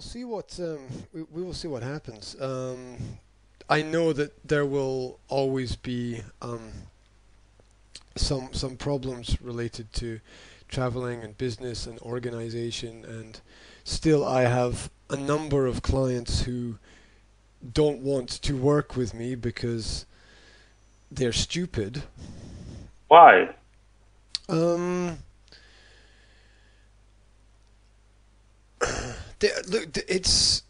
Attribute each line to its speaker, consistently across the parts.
Speaker 1: will see what um, we, we will see what happens. Um, I know that there will always be um, some some problems related to traveling and business and organization, and still I have a number of clients who don't want to work with me because they're stupid.
Speaker 2: Why?
Speaker 1: Um, the, look, it's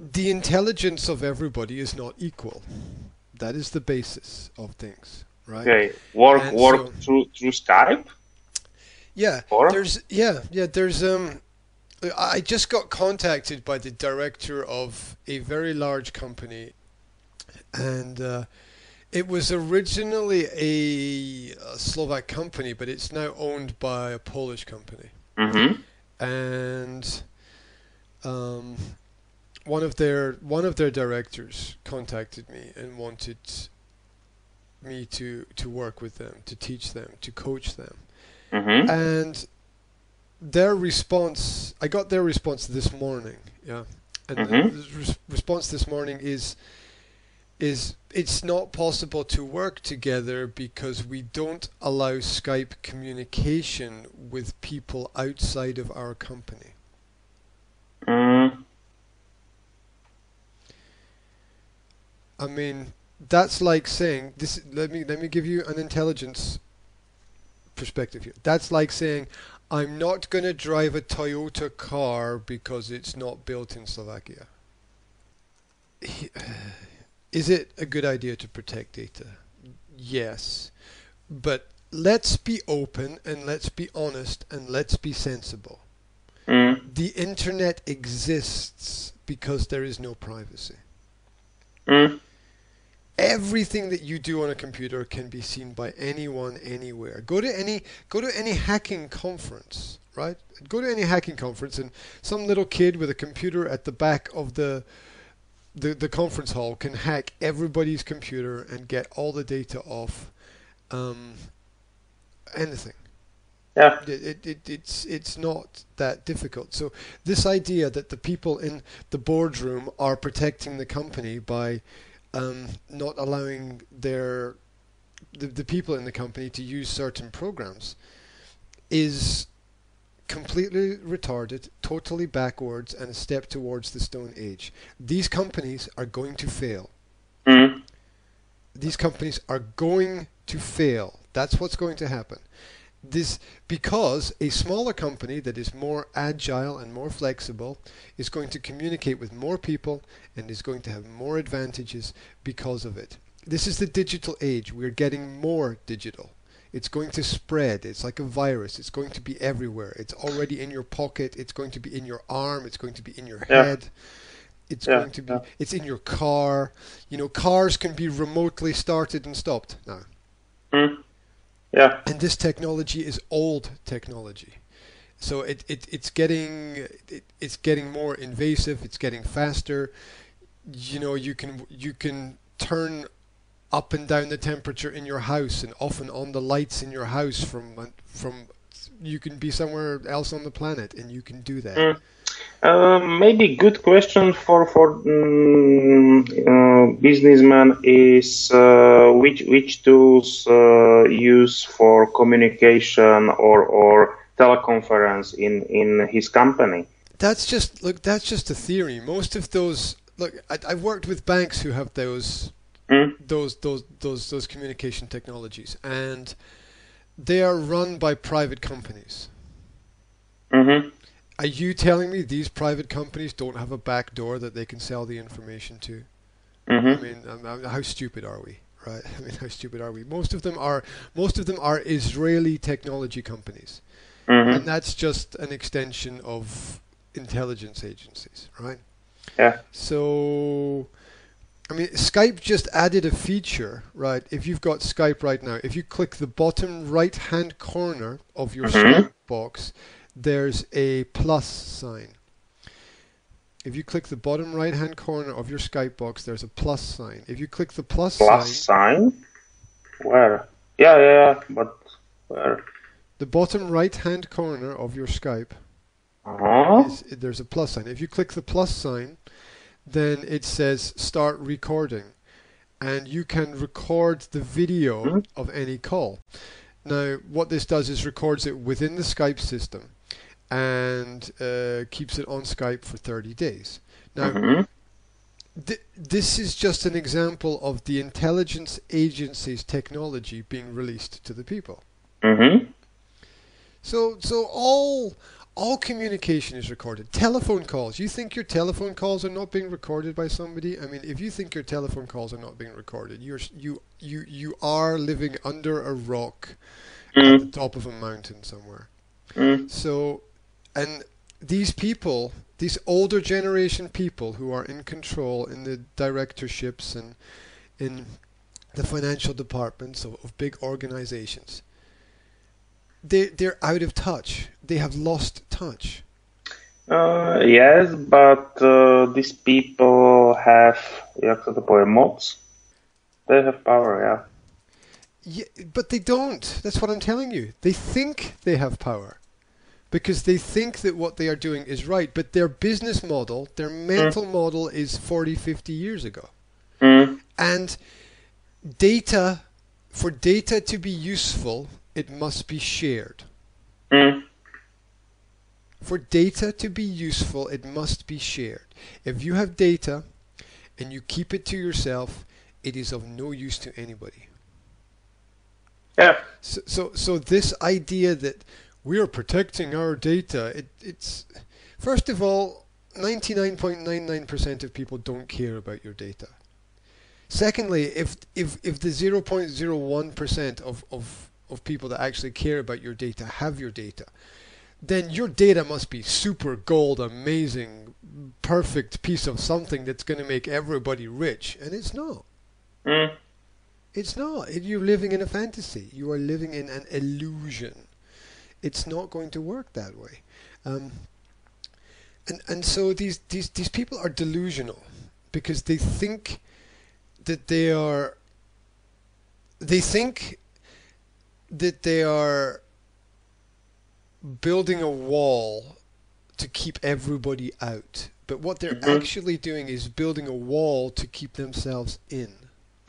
Speaker 1: the intelligence of everybody is not equal. That is the basis of things, right?
Speaker 2: Okay, work
Speaker 1: And
Speaker 2: work
Speaker 1: so-
Speaker 2: through through Skype.
Speaker 1: Yeah,
Speaker 2: Or?
Speaker 1: there's yeah, yeah, there's um I just got contacted by the director of a very large company and uh, it was originally a, a Slovak company, but it's now owned by a Polish company.
Speaker 2: Mm-hmm.
Speaker 1: And um, one of their one of their directors contacted me and wanted me to to work with them, to teach them, to coach them
Speaker 2: Mm-hmm.
Speaker 1: and their response i got their response this morning yeah and
Speaker 2: Mhm.
Speaker 1: the res- response this morning is is it's not possible to work together because we don't allow skype communication with people outside of our company
Speaker 2: Mm.
Speaker 1: I mean that's like saying this let me let me give you an intelligence perspective here. That's like saying i'm not going to drive a toyota car because it's not built in slovakia. Is it a good idea to protect data? Yes. But let's be open and let's be honest and let's be sensible.
Speaker 2: Mm.
Speaker 1: the internet exists because there is no privacy.
Speaker 2: Mm.
Speaker 1: Everything that you do on a computer can be seen by anyone anywhere go to any go to any hacking conference right go to any hacking conference and some little kid with a computer at the back of the the, the conference hall can hack everybody's computer and get all the data off um, anything
Speaker 2: Yeah.
Speaker 1: it, it, it, it's it's not that difficult. So this idea that the people in the boardroom are protecting the company by um, not allowing their the, the people in the company to use certain programs is completely retarded, totally backwards, and a step towards the Stone Age. These companies are going to fail.
Speaker 2: Mm.
Speaker 1: These companies are going to fail. That's what's going to happen this because a smaller company that is more agile and more flexible is going to communicate with more people and is going to have more advantages because of it. This is the digital age. We're getting more digital. It's going to spread. It's like a virus. It's going to be everywhere. It's already in your pocket. It's going to be in your arm. It's going to be in your
Speaker 2: Yeah.
Speaker 1: head. It's
Speaker 2: Yeah,
Speaker 1: going to be
Speaker 2: yeah.
Speaker 1: it's in your car. You know, cars can be remotely started and stopped now.
Speaker 2: Mm. Yeah.
Speaker 1: and this technology is old technology so it, it it's getting it, it's getting more invasive it's getting faster you know you can you can turn up and down the temperature in your house and off and on the lights in your house from from you can be somewhere else on the planet and you can do that
Speaker 2: Mm. Uh, maybe good question for for mm, uh, businessman is uh, which which tools uh, use for communication or or teleconference in in his company.
Speaker 1: That's just look. That's just a theory. Most of those look. I, I've worked with banks who have those
Speaker 2: Mm.
Speaker 1: those those those those communication technologies, and they are run by private companies.
Speaker 2: Mm-hmm.
Speaker 1: Are you telling me these private companies don't have a back door that they can sell the information to? I
Speaker 2: Mm-hmm.
Speaker 1: mean, um, um, how stupid are we, right? I mean, how stupid are we? Most of them are most of them are Israeli technology companies,
Speaker 2: Mm-hmm.
Speaker 1: and that's just an extension of intelligence agencies, right?
Speaker 2: Yeah.
Speaker 1: So, I mean, Skype just added a feature, right? If you've got Skype right now, if you click the bottom right hand corner of your
Speaker 2: Mhm.
Speaker 1: Skype box, there's a plus sign. If you click the bottom right hand corner of your Skype box, there's a plus sign. If you click the plus,
Speaker 2: Plus
Speaker 1: sign, Plus
Speaker 2: sign. Where? Yeah, yeah, yeah, but where?
Speaker 1: the bottom right hand corner of your Skype,
Speaker 2: Uh-huh.
Speaker 1: is there's a plus sign. If you click the plus sign, then it says start recording, and you can record the video
Speaker 2: Mhm.
Speaker 1: of any call. Now, what this does is records it within the Skype system, and uh, keeps it on Skype for 30 days. Now,
Speaker 2: Mhm.
Speaker 1: th- this is just an example of the intelligence agency's technology being released to the people.
Speaker 2: Mhm.
Speaker 1: So so all all communication is recorded. Telephone calls. You think your telephone calls are not being recorded by somebody? I mean, if you think your telephone calls are not being recorded, you're you you you are living under a rock at the
Speaker 2: Mm.
Speaker 1: top of a mountain somewhere.
Speaker 2: Mm.
Speaker 1: So and these people, these older generation people who are in control in the directorships and in the financial departments of, of big organizations, they they're out of touch. They have lost touch.
Speaker 2: Uh, yes, but uh, these people have, jak to powiem, moc. They have power, yeah.
Speaker 1: Yeah, but they don't. That's what I'm telling you. They think they have power because they think that what they are doing is right, but their business model, their mental model is 40, 50 years ago.
Speaker 2: Mm.
Speaker 1: And data, for data to be useful, it must be shared.
Speaker 2: Mm.
Speaker 1: For data to be useful, it must be shared. If you have data and you keep it to yourself, it is of no use to anybody.
Speaker 2: Yeah.
Speaker 1: So, so, so this idea that we are protecting our data, it, it's first of all, 99.99% of people don't care about your data. Secondly, if if if the 0.01% of, of of people that actually care about your data have your data, then your data must be super gold, amazing, perfect piece of something that's going to make everybody rich, and it's not.
Speaker 2: Mm.
Speaker 1: It's not. You're living in a fantasy. You are living in an illusion. It's not going to work that way. Um, and and so these, these these people are delusional because they think that they are. They think that they are building a wall to keep everybody out. But what they're
Speaker 2: Mhm.
Speaker 1: actually doing is building a wall to keep themselves in.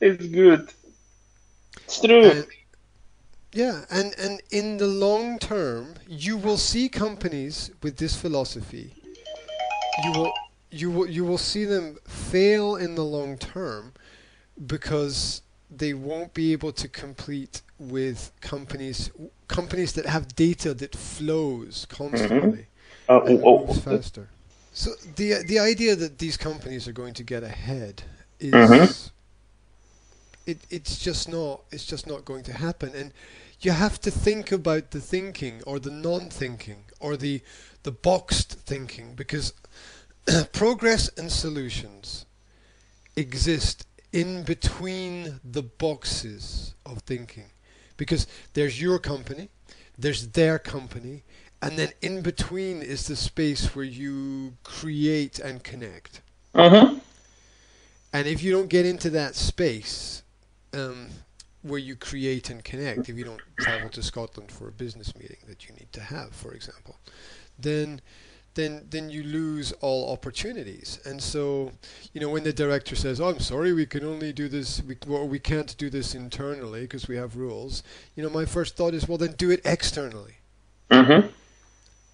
Speaker 2: it's good. It's true.
Speaker 1: And- yeah, and, and in the long term, you will see companies with this philosophy. You will you will you will see them fail in the long term because they won't be able to compete with companies companies that have data that flows constantly
Speaker 2: Uh,
Speaker 1: and
Speaker 2: oh,
Speaker 1: moves
Speaker 2: oh,
Speaker 1: faster. So the the idea that these companies are going to get ahead is
Speaker 2: Mhm.
Speaker 1: it it's just not it's just not going to happen and you have to think about the thinking or the non-thinking or the the boxed thinking because progress and solutions exist in between the boxes of thinking because there's your company there's their company and then in between is the space where you create and connect
Speaker 2: Mhm.
Speaker 1: and if you don't get into that space um, where you create and connect, if you don't travel to Scotland for a business meeting that you need to have, for example, then then then you lose all opportunities. And so, you know, when the director says, "Oh, I'm sorry, we can only do this, we, well, we can't do this internally because we have rules," you know, my first thought is, "Well, then do it externally."
Speaker 2: Mhm.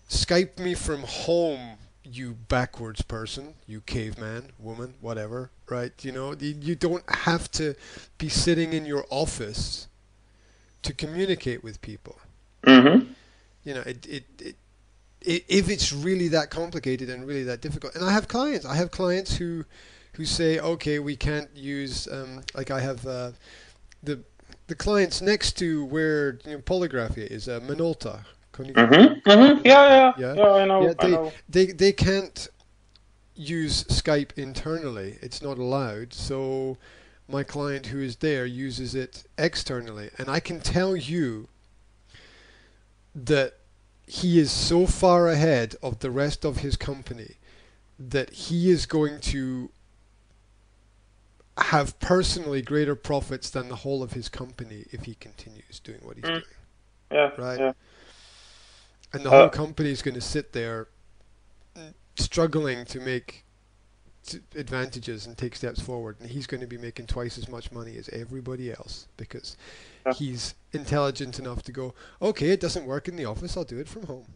Speaker 1: Skype me from home, you backwards person, you caveman, woman, whatever, right? You know, you, don't have to be sitting in your office to communicate with people.
Speaker 2: Mhm.
Speaker 1: You know, it, it, it, i if it's really that complicated and really that difficult. And I have clients, I have clients who, who say, okay, we can't use, um, like I have uh, the, the clients next to where you know, polygraphy is, uh, Minolta.
Speaker 2: Mhm. Mhm. Yeah, yeah,
Speaker 1: Yeah.
Speaker 2: yeah. I know.
Speaker 1: Yeah,
Speaker 2: I know.
Speaker 1: they they can't use Skype internally. It's not allowed. So my client who is there uses it externally, and I can tell you that he is so far ahead of the rest of his company that he is going to have personally greater profits than the whole of his company if he continues doing what he's
Speaker 2: Mm.
Speaker 1: doing.
Speaker 2: Yeah.
Speaker 1: Right.
Speaker 2: Yeah.
Speaker 1: And the
Speaker 2: Uh,
Speaker 1: whole company is going to sit there struggling to make t- advantages and take steps forward, and he's going to be making twice as much money as everybody else because
Speaker 2: Yeah.
Speaker 1: he's intelligent enough to go, okay, it doesn't work in the office, I'll do it from home.